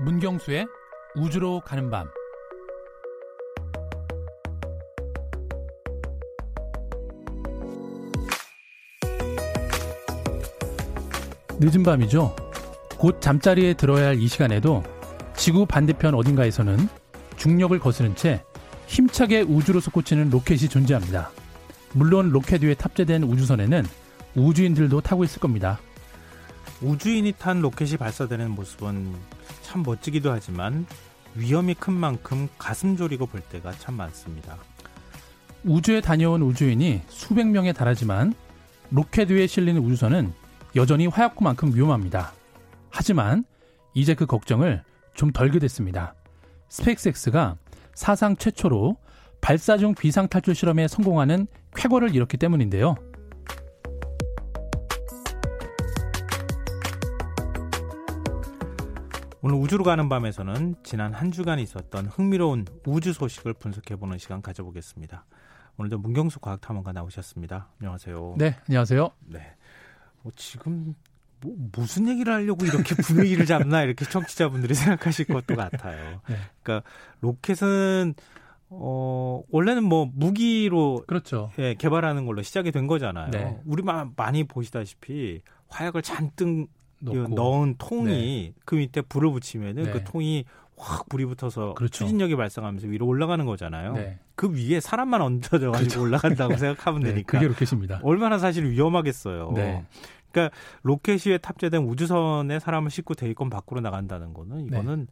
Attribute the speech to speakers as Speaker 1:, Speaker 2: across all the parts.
Speaker 1: 문경수의 우주로 가는 밤 늦은 밤이죠. 곧 잠자리에 들어야 할 이 시간에도 지구 반대편 어딘가에서는 중력을 거스른 채 힘차게 우주로 솟구치는 로켓이 존재합니다. 물론 로켓 위에 탑재된 우주선에는 우주인들도 타고 있을 겁니다.
Speaker 2: 우주인이 탄 로켓이 발사되는 모습은 참 멋지기도 하지만 위험이 큰 만큼 가슴 졸이고 볼 때가 참 많습니다.
Speaker 1: 우주에 다녀온 우주인이 수백 명에 달하지만 로켓 위에 실리는 우주선은 여전히 화약고만큼 위험합니다. 하지만 이제 그 걱정을 좀 덜게 됐습니다. 스페이스X가 사상 최초로 발사 중 비상 탈출 실험에 성공하는 쾌거를 이뤘기 때문인데요.
Speaker 2: 오늘 우주로 가는 밤에서는 지난 한 주간 있었던 흥미로운 우주 소식을 분석해보는 시간 가져보겠습니다. 오늘도 문경수 과학탐험가 나오셨습니다. 안녕하세요.
Speaker 1: 네, 안녕하세요.
Speaker 2: 네. 뭐 지금 뭐 무슨 얘기를 하려고 이렇게 분위기를 잡나 이렇게 청취자분들이 생각하실 것도 같아요. 네. 그러니까 로켓은 어 원래는 뭐 무기로
Speaker 1: 그렇죠.
Speaker 2: 예, 개발하는 걸로 시작이 된 거잖아요.
Speaker 1: 네.
Speaker 2: 우리만 많이 보시다시피 화약을 잔뜩
Speaker 1: 넣고.
Speaker 2: 넣은 통이
Speaker 1: 네.
Speaker 2: 그 밑에 불을 붙이면은
Speaker 1: 네.
Speaker 2: 그 통이 확 불이 붙어서
Speaker 1: 그렇죠.
Speaker 2: 추진력이 발생하면서 위로 올라가는 거잖아요.
Speaker 1: 네.
Speaker 2: 그 위에 사람만 얹어져 가지고
Speaker 1: 그렇죠.
Speaker 2: 올라간다고 생각하면
Speaker 1: 네,
Speaker 2: 되니까
Speaker 1: 그게 로켓입니다.
Speaker 2: 얼마나 사실 위험하겠어요.
Speaker 1: 네.
Speaker 2: 그러니까 로켓 위에 탑재된 우주선에 사람을 싣고 대기권 밖으로 나간다는 거는 이거는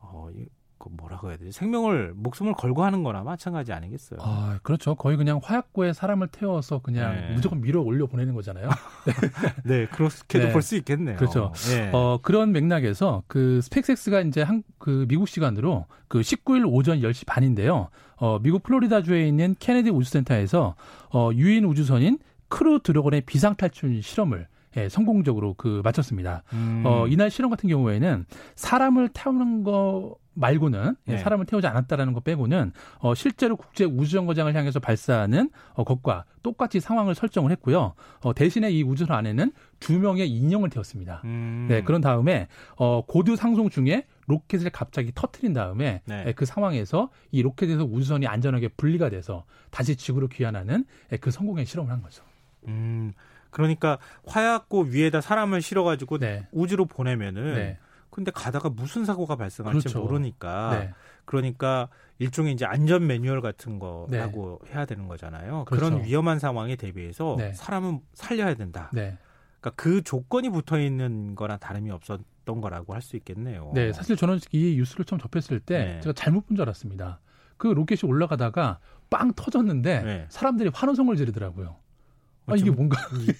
Speaker 2: 어, 이- 그 뭐라고 해야 되지? 생명을 목숨을 걸고 하는 거나 마찬가지 아니겠어요.
Speaker 1: 아, 그렇죠. 거의 그냥 화약고에 사람을 태워서 그냥
Speaker 2: 네.
Speaker 1: 무조건 밀어 올려 보내는 거잖아요.
Speaker 2: 네, 그렇게도
Speaker 1: 네.
Speaker 2: 볼수 있겠네요.
Speaker 1: 그렇죠.
Speaker 2: 예.
Speaker 1: 어, 그런 맥락에서 그 스페이스X가 이제 한, 그 미국 시간으로 그 19일 오전 10시 반인데요. 어, 미국 플로리다 주에 있는 케네디 우주센터에서 어, 유인 우주선인 크루 드래곤의 비상 탈출 실험을 예, 성공적으로 그 마쳤습니다.
Speaker 2: 음.
Speaker 1: 어, 이날 실험 같은 경우에는 사람을 태우는 거 말고는 예,
Speaker 2: 네.
Speaker 1: 사람을 태우지 않았다라는 거 빼고는 어, 실제로 국제 우주정거장을 향해서 발사하는 어, 것과 똑같이 상황을 설정을 했고요. 어, 대신에 이 우주선 안에는 두 명의 인형을 태웠습니다.
Speaker 2: 음.
Speaker 1: 네, 그런 다음에 어, 고도 상승 중에 로켓을 갑자기 터트린 다음에
Speaker 2: 네.
Speaker 1: 예, 그 상황에서 이 로켓에서 우주선이 안전하게 분리가 돼서 다시 지구로 귀환하는 예, 그 성공의 실험을 한 거죠.
Speaker 2: 음, 그러니까 화약고 위에다 사람을 실어가지고
Speaker 1: 네.
Speaker 2: 우주로 보내면은
Speaker 1: 네.
Speaker 2: 근데 가다가 무슨 사고가 발생할지
Speaker 1: 그렇죠.
Speaker 2: 모르니까
Speaker 1: 네.
Speaker 2: 그러니까 일종의 이제 안전 매뉴얼 같은
Speaker 1: 네.
Speaker 2: 거라고 해야 되는 거잖아요.
Speaker 1: 그렇죠.
Speaker 2: 그런 위험한 상황에 대비해서
Speaker 1: 네.
Speaker 2: 사람은 살려야 된다.
Speaker 1: 네.
Speaker 2: 그러니까 그 조건이 붙어 있는 거랑 다름이 없었던 거라고 할 수 있겠네요.
Speaker 1: 네, 사실 저는 이 뉴스를 처음 접했을 때
Speaker 2: 어. 네.
Speaker 1: 제가 잘못 본 줄 알았습니다. 그 로켓이 올라가다가 빵 터졌는데
Speaker 2: 네.
Speaker 1: 사람들이 환호성을 지르더라고요. 아, 이게
Speaker 2: 좀
Speaker 1: 뭔가
Speaker 2: 이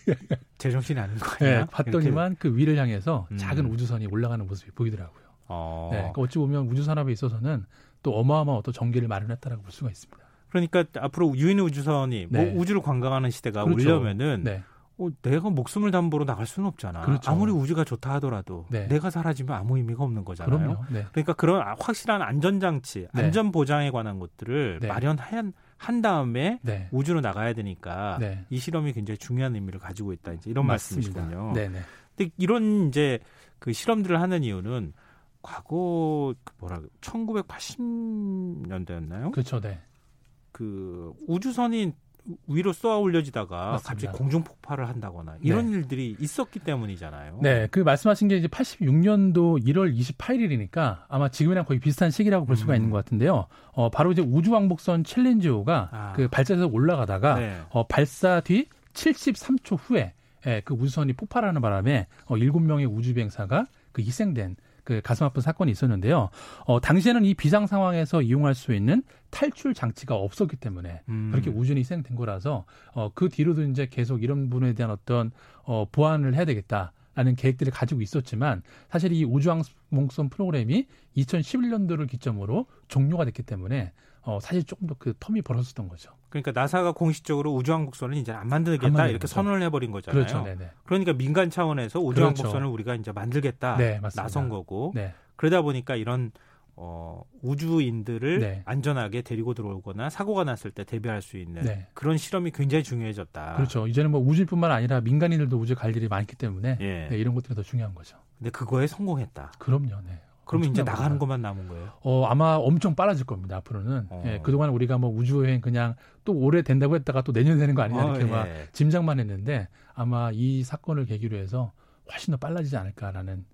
Speaker 2: 제정신이 아닌 거 아니야?
Speaker 1: 네, 봤더니만 그 위를 향해서
Speaker 2: 음.
Speaker 1: 작은 우주선이 올라가는 모습이 보이더라고요.
Speaker 2: 어.
Speaker 1: 네, 그러니까 어찌 보면 우주 산업에 있어서는 또 어마어마한 어떤 전개를 마련했다라고 볼 수가 있습니다.
Speaker 2: 그러니까 앞으로 유인 우주선이
Speaker 1: 네.
Speaker 2: 뭐 우주를 관광하는 시대가
Speaker 1: 그렇죠.
Speaker 2: 오려면은
Speaker 1: 네,
Speaker 2: 어, 내가 목숨을 담보로 나갈 수는 없잖아.
Speaker 1: 그렇죠.
Speaker 2: 아무리 우주가 좋다 하더라도
Speaker 1: 네.
Speaker 2: 내가 사라지면 아무 의미가 없는 거잖아요.
Speaker 1: 그럼요. 네,
Speaker 2: 그러니까 그런 아- 확실한 안전장치,
Speaker 1: 네.
Speaker 2: 안전 보장에 관한 것들을
Speaker 1: 네.
Speaker 2: 마련한 한 다음에
Speaker 1: 네,
Speaker 2: 우주로 나가야 되니까
Speaker 1: 네.
Speaker 2: 이 실험이 굉장히 중요한 의미를 가지고 있다. 이제 이런
Speaker 1: 맞습니다.
Speaker 2: 말씀이시군요.
Speaker 1: 네, 네,
Speaker 2: 근데 이런 이제 그 실험들을 하는 이유는 과거 그 뭐라 1980년대였나요?
Speaker 1: 그렇죠. 네,
Speaker 2: 그 우주선이 위로 쏘아 올려지다가
Speaker 1: 맞습니다.
Speaker 2: 갑자기 공중 폭발을 한다거나 이런 일들이 있었기 때문이잖아요.
Speaker 1: 네, 그 말씀하신 게 이제 86년도 1월 28일이니까 아마 지금이랑 거의 비슷한 시기라고 볼 수가
Speaker 2: 음.
Speaker 1: 있는 것 같은데요. 어, 바로 이제 우주왕복선 챌린지호가
Speaker 2: 아.
Speaker 1: 그 발사에서 올라가다가
Speaker 2: 네.
Speaker 1: 어, 발사 뒤 73초 후에 예, 그 우주선이 폭발하는 바람에 어, 7명의 우주비행사가 그 희생된 그 가슴 아픈 사건이 있었는데요. 어, 당시에는 이 비상 상황에서 이용할 수 있는 탈출 장치가 없었기 때문에
Speaker 2: 음.
Speaker 1: 그렇게 우주는 희생된 거라서 어, 그 뒤로도 이제 계속 이런 부분에 대한 어떤 어, 보완을 해야 되겠다 라는 계획들을 가지고 있었지만 사실 이 우주항공선 프로그램이 2011년도를 기점으로 종료가 됐기 때문에 어, 사실 조금 더 그 텀이 벌어졌던 거죠.
Speaker 2: 그러니까 나사가 공식적으로 우주항복선을 이제 안 만들겠다
Speaker 1: 안
Speaker 2: 이렇게. 선언을 해버린 거잖아요.
Speaker 1: 그렇죠, 네네.
Speaker 2: 그러니까 민간 차원에서 우주항복선을 우리가 이제 만들겠다
Speaker 1: 네.
Speaker 2: 나선 거고
Speaker 1: 네,
Speaker 2: 그러다 보니까 이런 어, 우주인들을
Speaker 1: 네.
Speaker 2: 안전하게 데리고 들어오거나 사고가 났을 때 대비할 수 있는
Speaker 1: 네.
Speaker 2: 그런 실험이 굉장히 중요해졌다.
Speaker 1: 그렇죠. 이제는 뭐 우주뿐만 아니라 민간인들도 우주 갈 일이 많기 때문에
Speaker 2: 예.
Speaker 1: 네, 이런 것들이 더 중요한 거죠.
Speaker 2: 근데 그거에 성공했다.
Speaker 1: 그럼요. 네.
Speaker 2: 그러면 이제 나가는 것만 남은 거예요?
Speaker 1: 어, 아마 엄청 빨라질 겁니다, 앞으로는. 어. 예, 그동안 우리가 뭐 우주여행 그냥 또 올해 된다고 했다가 또 내년 되는 거 아니냐 이렇게 어, 막 예. 짐작만 했는데 아마 이 사건을 계기로 해서 훨씬 더 빨라지지 않을까라는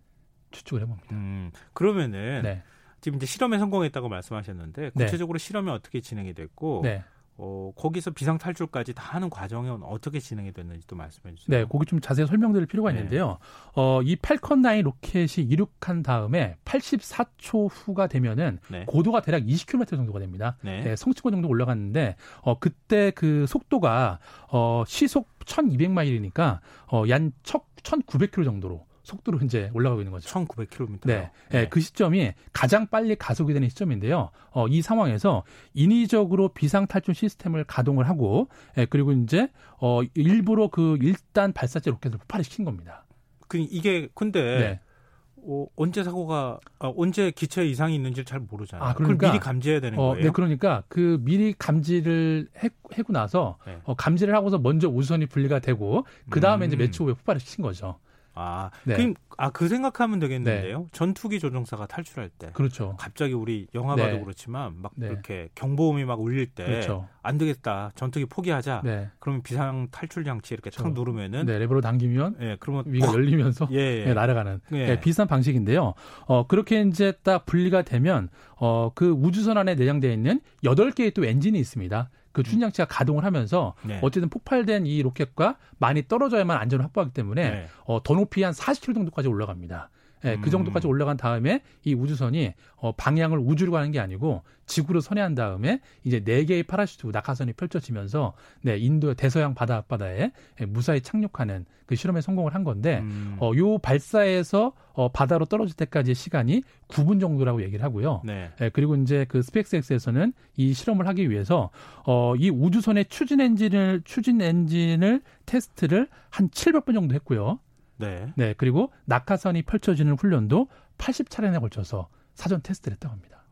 Speaker 1: 추측을 해봅니다. 음,
Speaker 2: 그러면은 네. 지금 이제 실험에 성공했다고 말씀하셨는데 네. 구체적으로 네. 실험이 어떻게 진행이 됐고 네. 어, 거기서 비상 탈출까지 다 하는 과정은 어떻게 진행이 됐는지 또 말씀해 주세요.
Speaker 1: 네, 거기 좀 자세히 설명드릴 필요가 네. 있는데요. 어, 이 팔컨 9 로켓이 이륙한 다음에 84초 후가 되면은 네. 고도가 대략 20km 정도가 됩니다. 네. 네 성층권 정도 올라갔는데 어, 그때 그 속도가 어, 시속 1200마일이니까 어, 약 1900km 정도로 속도로 이제 올라가고 있는 거죠.
Speaker 2: 1900km.
Speaker 1: 네. 네. 그 시점이 가장 빨리 가속이 되는 시점인데요. 어, 이 상황에서 인위적으로 비상 탈출 시스템을 가동을 하고 예, 그리고 이제 어, 일부러 그 1단 발사체 로켓을 폭발을 시킨 겁니다.
Speaker 2: 그 이게 근데 네. 어, 언제 사고가 아, 언제 기체 이상이 있는지 잘 모르잖아요. 아, 그러니까, 미리 감지해야 되는 어, 거예요.
Speaker 1: 네, 그러니까 그 미리 감지를 해, 고 나서 네. 어, 감지를 하고서 먼저 우선이 분리가 되고 그 다음에 음. 이제 매초 후에 폭발을 시킨 거죠.
Speaker 2: 아, 네. 그럼 아, 그 생각하면 되겠는데요. 네. 전투기 조종사가 탈출할 때. 그렇죠. 갑자기 우리 영화 봐도 네. 그렇지만 막 네. 이렇게 경보음이 막 울릴 때. 그렇죠. 안 되겠다. 전투기 포기하자. 네. 그러면 비상 탈출 장치 이렇게 그렇죠. 탁 누르면은.
Speaker 1: 네, 레버로 당기면. 네, 그러면. 위가 어. 열리면서. 예, 예. 네, 날아가는. 예. 네, 비슷한 방식인데요. 어, 그렇게 이제 딱 분리가 되면, 어, 그 우주선 안에 내장되어 있는 8개의 또 엔진이 있습니다. 그 추진 장치가 가동을 하면서 네. 어쨌든 폭발된 이 로켓과 많이 떨어져야만 안전을 확보하기 때문에 네. 어, 더 높이 한 40km 정도까지 올라갑니다. 예, 그 음. 정도까지 올라간 다음에 이 우주선이 어, 방향을 우주로 가는 게 아니고 지구로 선회한 다음에 이제 네 개의 parachute 낙하산이 펼쳐지면서 네 인도 대서양 바다 앞바다에 예, 무사히 착륙하는 그 실험에 성공을 한 건데 음. 어, 요 발사에서 어, 바다로 떨어질 때까지의 시간이 9분 정도라고 얘기를 하고요. 네. 예, 그리고 이제 그 스페이스X에서는 이 실험을 하기 위해서 어, 이 우주선의 추진 엔진을 추진 엔진을 테스트를 한 700번 정도 했고요. 네. 네. 그리고 낙하산이 펼쳐지는 훈련도 80차례나 걸쳐서 사전 테스트를 했다고 합니다.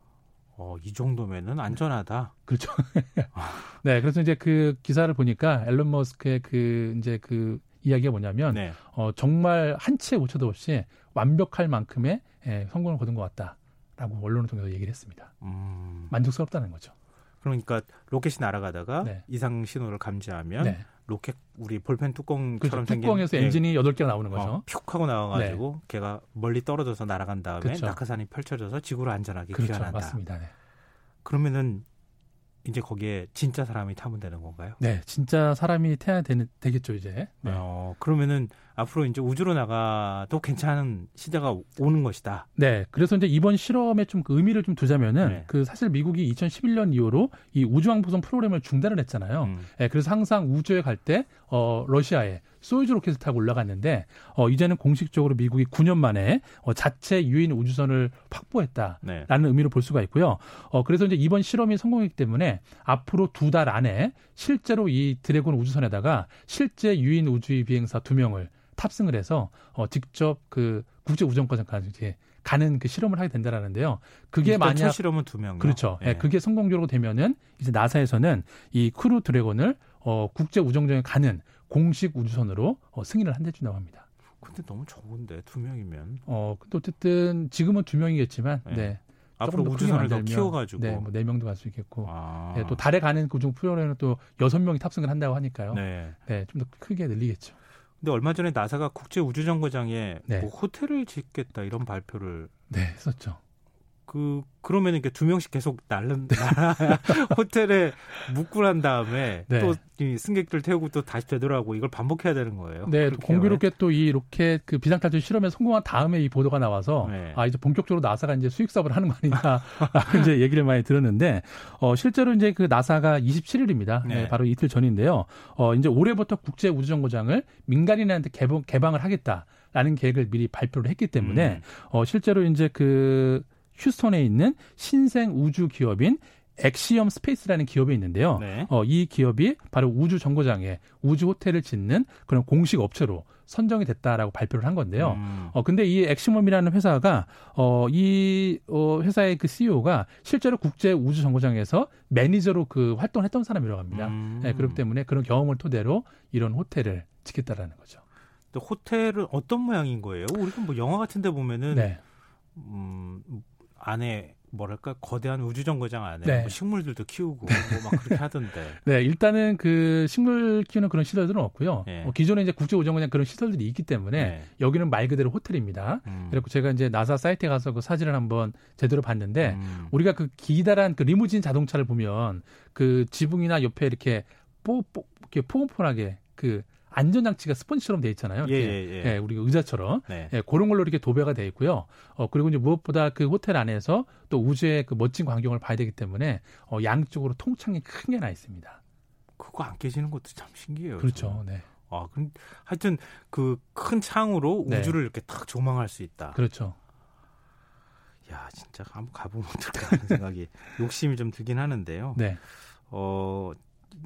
Speaker 2: 어, 이 정도면은 안전하다.
Speaker 1: 그렇죠. 네. 그래서 이제 그 기사를 보니까 일론 머스크의 그 이제 그 이야기가 뭐냐면 네. 어, 정말 한 치의 오차도 없이 완벽할 만큼의 예, 성공을 거둔 것 같다라고 언론을 통해서 얘기를 했습니다. 음... 만족스럽다는 거죠.
Speaker 2: 그러니까 로켓이 날아가다가 네. 이상 신호를 감지하면 네. 로켓 우리 볼펜 뚜껑처럼 그렇죠. 생긴
Speaker 1: 뚜껑에서 네. 엔진이 여덟 개가 나오는 거죠. 어,
Speaker 2: 픽 하고 나와가지고 네. 걔가 멀리 떨어져서 날아간 다음에 그렇죠. 낙하산이 펼쳐져서 지구로 안전하게 그렇죠. 귀환한다.
Speaker 1: 맞습니다. 네.
Speaker 2: 그러면은 이제 거기에 진짜 사람이 타면 되는 건가요?
Speaker 1: 네, 진짜 사람이 타야 되는, 되겠죠 이제. 네.
Speaker 2: 어, 그러면은 앞으로 이제 우주로 나가도 괜찮은 시대가 오는 것이다.
Speaker 1: 네, 그래서 이제 이번 실험에 좀 그 의미를 좀 두자면은 네. 그 사실 미국이 2011년 이후로 이 우주왕복선 프로그램을 중단을 했잖아요. 음. 네, 그래서 항상 우주에 갈 때 어, 러시아에 소유즈 로켓을 타고 올라갔는데 어 이제는 공식적으로 미국이 9년 만에 어 자체 유인 우주선을 확보했다라는 네. 의미로 볼 수가 있고요. 어 그래서 이제 이번 실험이 성공했기 때문에 앞으로 두 달 안에 실제로 이 드래곤 우주선에다가 실제 유인 우주의 비행사 두 명을 탑승을 해서 어 직접 그 국제 우주정거장까지 가는 그 실험을 하게 된다라는데요. 그게 만약
Speaker 2: 실험은 두 명.
Speaker 1: 그렇죠. 예. 네, 그게 성공적으로 되면은 이제 나사에서는 이 크루 드래곤을 어 국제 우주정거장에 가는 공식 우주선으로 어, 승인을 해 준다고 합니다.
Speaker 2: 근데 너무 적은데 두 명이면.
Speaker 1: 어, 근데 어쨌든 지금은 두 명이겠지만, 네. 네.
Speaker 2: 앞으로 우주선을 더 키워가지고.
Speaker 1: 네, 뭐 네 명도 갈 수 있겠고. 아. 네, 또 달에 가는 그중 프로그램은 또 여섯 명이 탑승을 한다고 하니까요. 네. 네, 좀 더 크게 늘리겠죠.
Speaker 2: 근데 얼마 전에 나사가 국제 우주정거장에 네. 뭐 호텔을 짓겠다 이런 발표를
Speaker 1: 네, 했었죠.
Speaker 2: 그 그러면 이렇게 두 명씩 계속 날른 호텔에 묵고 난 다음에 네. 또 승객들 태우고 또 다시 되더라고 이걸 반복해야 되는 거예요.
Speaker 1: 네, 공교롭게 또 이 로켓 그 비상탈출 실험에 성공한 다음에 이 보도가 나와서 네. 아 이제 본격적으로 나사가 이제 수익 사업을 하는 거 아니냐 이제 얘기를 많이 들었는데 어 실제로 이제 그 나사가 27일입니다. 네. 네, 바로 이틀 전인데요. 어 이제 올해부터 국제 우주정거장을 민간인한테 개방 개방을 하겠다 라는 계획을 미리 발표를 했기 때문에 음. 어 실제로 이제 그 휴스턴에 있는 신생 우주 기업인 엑시엄 스페이스라는 기업이 있는데요. 네. 어, 이 기업이 바로 우주 정거장에 우주 호텔을 짓는 그런 공식 업체로 선정이 됐다라고 발표를 한 건데요. 음. 어, 근데 이 엑시엄이라는 회사가 어, 이 어, 회사의 그 CEO가 실제로 국제 우주 정거장에서 매니저로 그 활동을 했던 사람이라고 합니다. 음. 네, 그렇기 때문에 그런 경험을 토대로 이런 호텔을 짓겠다라는 거죠.
Speaker 2: 호텔은 어떤 모양인 거예요? 우리가 뭐 영화 같은 데 보면은 네. 음, 안에 뭐랄까 거대한 우주 정거장 안에 네. 뭐 식물들도 키우고 뭐 막 그렇게 하던데.
Speaker 1: 네, 일단은 그 식물 키우는 그런 시설들은 없고요. 네. 어, 기존에 이제 국제 우주 정거장 그런 시설들이 있기 때문에 네. 여기는 말 그대로 호텔입니다. 음. 그리고 제가 이제 나사 사이트에 가서 그 사진을 한번 제대로 봤는데 음. 우리가 그 기다란 그 리무진 자동차를 보면 그 지붕이나 옆에 이렇게 뽀, 뽀 이렇게 포근포근하게 그 안전장치가 스펀지처럼 돼 있잖아요.
Speaker 2: 예, 예, 예.
Speaker 1: 예, 우리 의자처럼. 네. 예, 그런 걸로 이렇게 도배가 돼 있고요. 어, 그리고 이제 무엇보다 그 호텔 안에서 또 우주의 그 멋진 광경을 봐야 되기 때문에 어, 양쪽으로 통창이 크게 나 있습니다.
Speaker 2: 그거 안 깨지는 것도 참 신기해요.
Speaker 1: 그렇죠. 저는. 네.
Speaker 2: 아, 그럼 하여튼 그 큰 창으로 네. 우주를 네. 이렇게 탁 조망할 수 있다.
Speaker 1: 그렇죠.
Speaker 2: 야, 진짜 한번 가보면 어떨까 하는 생각이 욕심이 좀 들긴 하는데요. 네. 어,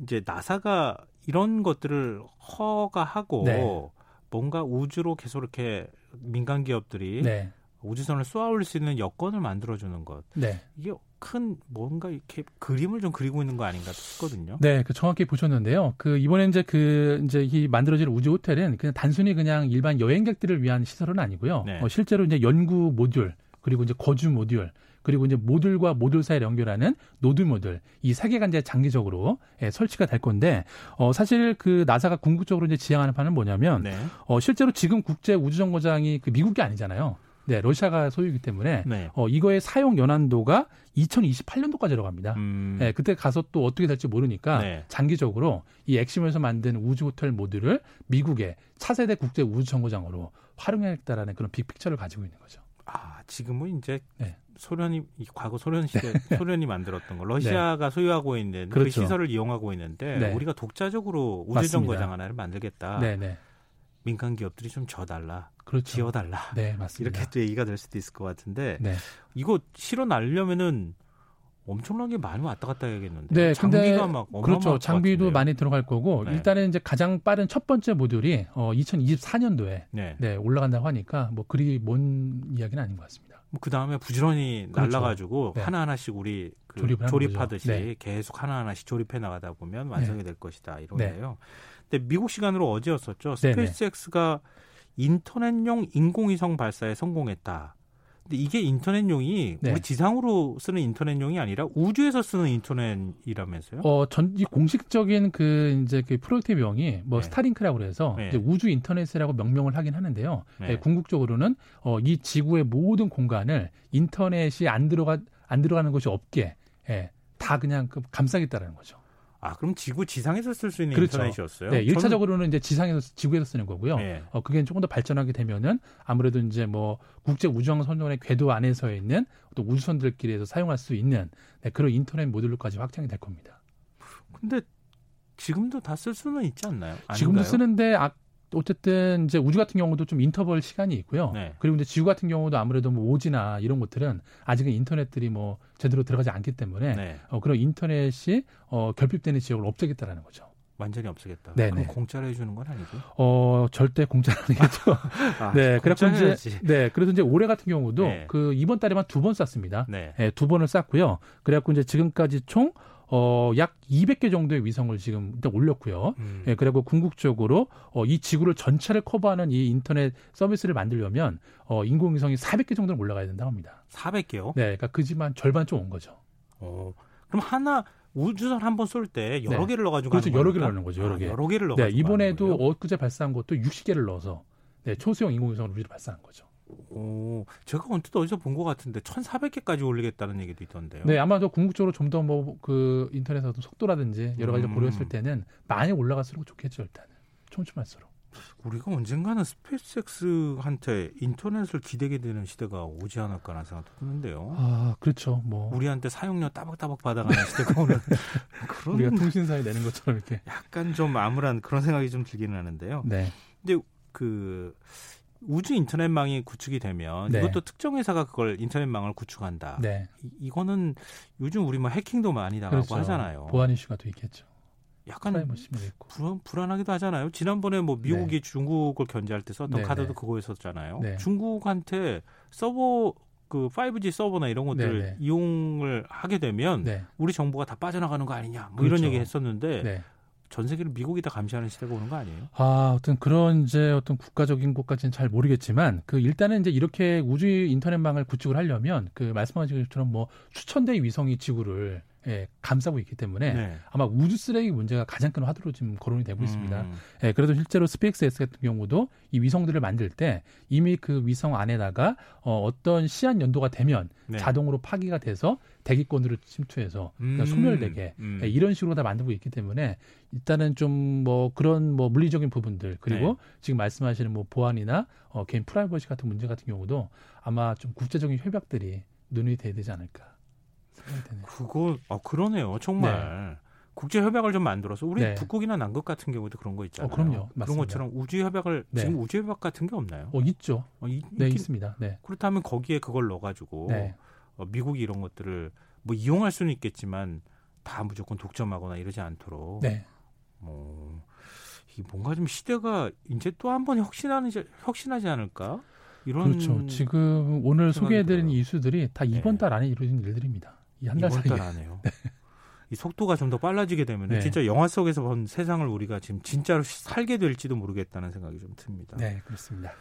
Speaker 2: 이제 나사가 이런 것들을 허가하고 네. 뭔가 우주로 계속 이렇게 민간 기업들이 네. 우주선을 쏘아올릴 수 있는 여건을 만들어주는 것. 네. 이게 큰 뭔가 이렇게 그림을 좀 그리고 있는 거 아닌가 싶거든요.
Speaker 1: 네, 그 정확히 보셨는데요. 그 이번에 이제 그 이제 이 만들어질 우주 호텔은 그냥 단순히 그냥 일반 여행객들을 위한 시설은 아니고요. 네. 어, 실제로 이제 연구 모듈 그리고 이제 거주 모듈 그리고 이제 모듈과 모듈 사이를 연결하는 노드 모듈 이 세 개가 이제 장기적으로 예, 설치가 될 건데 어 사실 그 나사가 궁극적으로 이제 지향하는 바는 뭐냐면 네. 어 실제로 지금 국제 우주 정거장이 그 미국이 아니잖아요. 네, 러시아가 소유이기 때문에 네. 어 이거의 사용 연한도가 2028년도까지 들어갑니다. 음. 네, 그때 가서 또 어떻게 될지 모르니까 네. 장기적으로 이 엑시엄에서 만든 우주 호텔 모듈을 미국의 차세대 국제 우주 정거장으로 활용하겠다라는 그런 빅픽처를 가지고 있는 거죠.
Speaker 2: 아, 지금은 이제 네. 소련이 과거 소련 시대 네. 소련이 만들었던 거 러시아가 네. 소유하고 있는 그 그렇죠. 그 시설을 이용하고 있는데 네. 우리가 독자적으로 우주 정 거장 하나를 만들겠다. 네, 네. 민간 기업들이 좀 져달라, 그렇죠. 지어달라. 네, 맞습니다. 이렇게 또 얘기가 될 수도 있을 것 같은데 네. 이거 실어 날려면은 엄청나게 많이 왔다 갔다 해야겠는데. 네, 장비가 막
Speaker 1: 그렇죠. 장비도 많이 들어갈 거고 네. 일단은 이제 가장 빠른 첫 번째 모듈이 어 2024년도에 네. 네 올라간다고 하니까 뭐 그리 먼 이야기는 아닌 것 같습니다.
Speaker 2: 뭐그 다음에 부지런히 그렇죠. 날라가지고 네. 하나 하나씩 우리 그 조립하듯이 네. 계속 하나 하나씩 조립해 나가다 보면 완성이 네. 될 것이다 이런거예요. 네. 근데 미국 시간으로 어제였었죠. 스페이스X가 인터넷용 인공위성 발사에 성공했다. 근데 이게 인터넷용이 네. 우리 지상으로 쓰는 인터넷용이 아니라 우주에서 쓰는 인터넷이라면서요?
Speaker 1: 어, 전, 이 공식적인 그 이제 그 프로젝트명이 뭐 네. 스타링크라고 그래서 네. 우주 인터넷이라고 명명을 하긴 하는데요. 네. 네, 궁극적으로는 어, 이 지구의 모든 공간을 인터넷이 안 들어가 안 들어가는 것이 없게 예, 다 그냥 그 감싸겠다라는 거죠.
Speaker 2: 아, 그럼 지구 지상에서 쓸 수 있는 그렇죠. 인터넷이었어요?
Speaker 1: 네, 1차적으로는 이제 지상에서 지구에서 쓰는 거고요. 네. 어, 그게 조금 더 발전하게 되면은 아무래도 이제 뭐 국제 우주항 선원의 궤도 안에서 있는 또 우주선들끼리에서 사용할 수 있는 네, 그런 인터넷 모듈로까지 확장이 될 겁니다.
Speaker 2: 근데 지금도 다 쓸 수는 있지 않나요? 아닌가요?
Speaker 1: 지금도 쓰는데 아, 어쨌든 이제 우주 같은 경우도 좀 인터벌 시간이 있고요. 네. 그리고 이제 지구 같은 경우도 아무래도 뭐 오지나 이런 것들은 아직은 인터넷들이 뭐 제대로 들어가지 않기 때문에 네. 어, 그런 인터넷이 어, 결핍되는 지역을 없애겠다라는 거죠.
Speaker 2: 완전히 없애겠다. 네, 그럼 공짜로 해주는 건 아니고?
Speaker 1: 어 절대 공짜로 아니겠죠. 아, 네, 그래서 이제 네, 그래서 이제 올해 같은 경우도 네. 그 이번 달에만 두 번 쐈습니다. 네. 네, 두 번을 쐈고요. 그래갖고 이제 지금까지 총 어, 약 200개 정도의 위성을 지금 일단 올렸고요. 음. 예, 그리고 궁극적으로 어, 이 지구를 전체를 커버하는 이 인터넷 서비스를 만들려면 어, 인공위성이 400개 정도는 올라가야 된다고 합니다.
Speaker 2: 400개요?
Speaker 1: 네, 그러니까 그지만 절반 좀 온 거죠.
Speaker 2: 어, 그럼 하나 우주선 한 번 쏠 때 여러 네. 개를 넣어가지고
Speaker 1: 그렇죠, 여러 개를 넣는 거죠, 여러 아, 개.
Speaker 2: 여러 개를 넣어.
Speaker 1: 네, 이번에도 엊그제 발사한 것도 60개를 넣어서 네, 초수형 인공위성을 우주로 발사한 거죠.
Speaker 2: 오, 제가 언뜻 어디서 본 것 같은데 1,400개까지 올리겠다는 얘기도 있던데요.
Speaker 1: 네, 아마도 궁극적으로 좀 더 뭐 그 인터넷에서 속도라든지 여러 가지를 음. 고려했을 때는 많이 올라갈수록 좋겠죠, 일단은. 촘촘할수록.
Speaker 2: 우리가 언젠가는 스페이스X한테 인터넷을 기대게 되는 시대가 오지 않을까라는 생각도 드는데요.
Speaker 1: 아, 그렇죠. 뭐
Speaker 2: 우리한테 사용료 따박따박 받아가는 시대가 오는
Speaker 1: 그런 우리가 통신사에 내는 것처럼 이렇게
Speaker 2: 약간 좀 암울한 그런 생각이 좀 들기는 하는데요. 네. 근데 그 우주 인터넷망이 구축이 되면 네. 이것도 특정 회사가 그걸 인터넷망을 구축한다. 네. 이, 거는 요즘 우리 뭐 해킹도 많이 당하고 그렇죠. 하잖아요.
Speaker 1: 보안 이슈가 또 있겠죠.
Speaker 2: 약간 불안, 불안하기도 하잖아요. 지난번에 뭐 미국이 네. 중국을 견제할 때 썼던 네, 카드도 네. 그거였었잖아요. 네. 중국한테 서버 그 5G 서버나 이런 것들을 네, 네. 이용을 하게 되면 우리 정보가 다 빠져나가는 거 아니냐 뭐 그렇죠. 이런 얘기 했었는데 전 세계를 미국이 다 감시하는 시대가 오는 거 아니에요?
Speaker 1: 아, 어떤 그런 이제 어떤 국가적인 것까지는 잘 모르겠지만 그 일단은 이제 이렇게 우주 인터넷망을 구축을 하려면 그 말씀하신 것처럼 뭐 수천 대의 위성이 지구를 예, 감싸고 있기 때문에 네. 아마 우주 쓰레기 문제가 가장 큰 화두로 지금 거론이 되고 있습니다. 음. 예, 그래도 실제로 스페이스X 같은 경우도 이 위성들을 만들 때 이미 그 위성 안에다가 어, 어떤 시한 연도가 되면 네. 자동으로 파기가 돼서 대기권으로 침투해서 그러니까 음. 소멸되게 음. 예, 이런 식으로 다 만들고 있기 때문에 일단은 좀 뭐 그런 뭐 물리적인 부분들 그리고 네. 지금 말씀하시는 뭐 보안이나 어, 개인 프라이버시 같은 문제 같은 경우도 아마 좀 국제적인 협약들이 눈이 돼야 되지 않을까.
Speaker 2: 그거 아 그러네요. 정말. 네. 국제 협약을 좀 만들어서 우리 네. 북극이나 남극 같은 경우도 그런 거 있잖아요.
Speaker 1: 어, 그럼요.
Speaker 2: 맞습니다. 그런 것처럼 우주 협약을 네. 지금 우주 협약 같은 게 없나요?
Speaker 1: 어 있죠. 어, 이, 네 있긴, 있습니다. 네.
Speaker 2: 그렇다면 거기에 그걸 넣어가지고 네. 어, 미국이 이런 것들을 뭐 이용할 수는 있겠지만 다 무조건 독점하거나 이러지 않도록. 네. 뭐 이 뭔가 좀 시대가 이제 또 한 번 혁신하는 혁신하지 않을까? 이런
Speaker 1: 그렇죠. 지금 오늘 소개해드린 이슈들이 다 이번 네. 달 안에 이루어진 일들입니다. 이한달 사이에.
Speaker 2: 달 안에요. 네. 이 속도가 좀 더 빨라지게 되면 네. 진짜 영화 속에서 본 세상을 우리가 지금 진짜로 살게 될지도 모르겠다는 생각이 좀 듭니다.
Speaker 1: 네, 그렇습니다.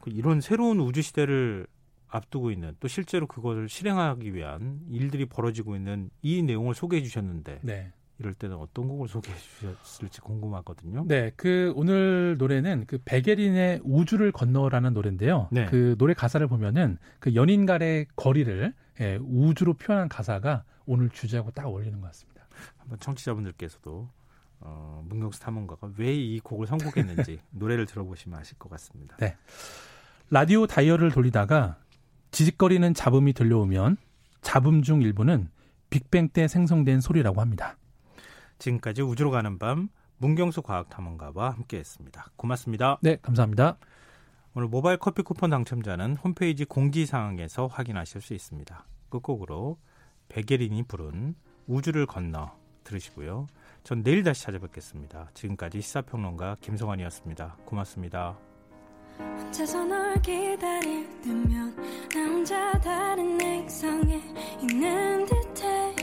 Speaker 2: 그 이런 새로운 우주 시대를 앞두고 있는 또 실제로 그것을 실행하기 위한 일들이 벌어지고 있는 이 내용을 소개해 주셨는데 네. 이럴 때는 어떤 곡을 소개해 주셨을지 궁금하거든요.
Speaker 1: 네, 그 오늘 노래는 그 백예린의 우주를 건너라는 노래인데요. 네. 그 노래 가사를 보면은 그 연인 간의 거리를 예, 우주로 표현한 가사가 오늘 주제하고 딱 어울리는 것 같습니다.
Speaker 2: 한번 청취자분들께서도 어, 문경수 탐험가가 왜 이 곡을 선곡했는지 노래를 들어보시면 아실 것 같습니다.
Speaker 1: 네. 라디오 다이얼을 돌리다가 지직거리는 잡음이 들려오면 잡음 중 일부는 빅뱅 때 생성된 소리라고 합니다.
Speaker 2: 지금까지 우주로 가는 밤 문경수 과학탐험가와 함께했습니다. 고맙습니다.
Speaker 1: 네, 감사합니다.
Speaker 2: 오늘 모바일 커피 쿠폰 당첨자는 홈페이지 공지사항에서 확인하실 수 있습니다. 끝곡으로 백예린이 부른 우주를 건너 들으시고요. 전 내일 다시 찾아뵙겠습니다. 지금까지 시사평론가 김성환이었습니다. 고맙습니다. 혼자서 널 기다릴 때면 나 혼자 다른 액상에 있는 듯해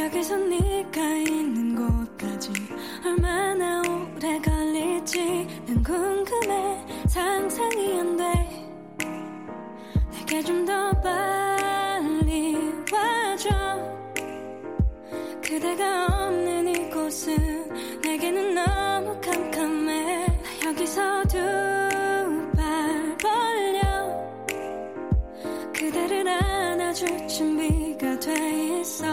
Speaker 2: 여기서 네가 있는 곳까지 얼마나 걸릴지는 궁금해. 상상이 안 돼. 내게 좀 더 빨리 와줘. 그대가 없는 이곳은 내게는 너무 캄캄해. 나 여기서 두발 벌려. 그대를 안아줄 준비가 돼 있어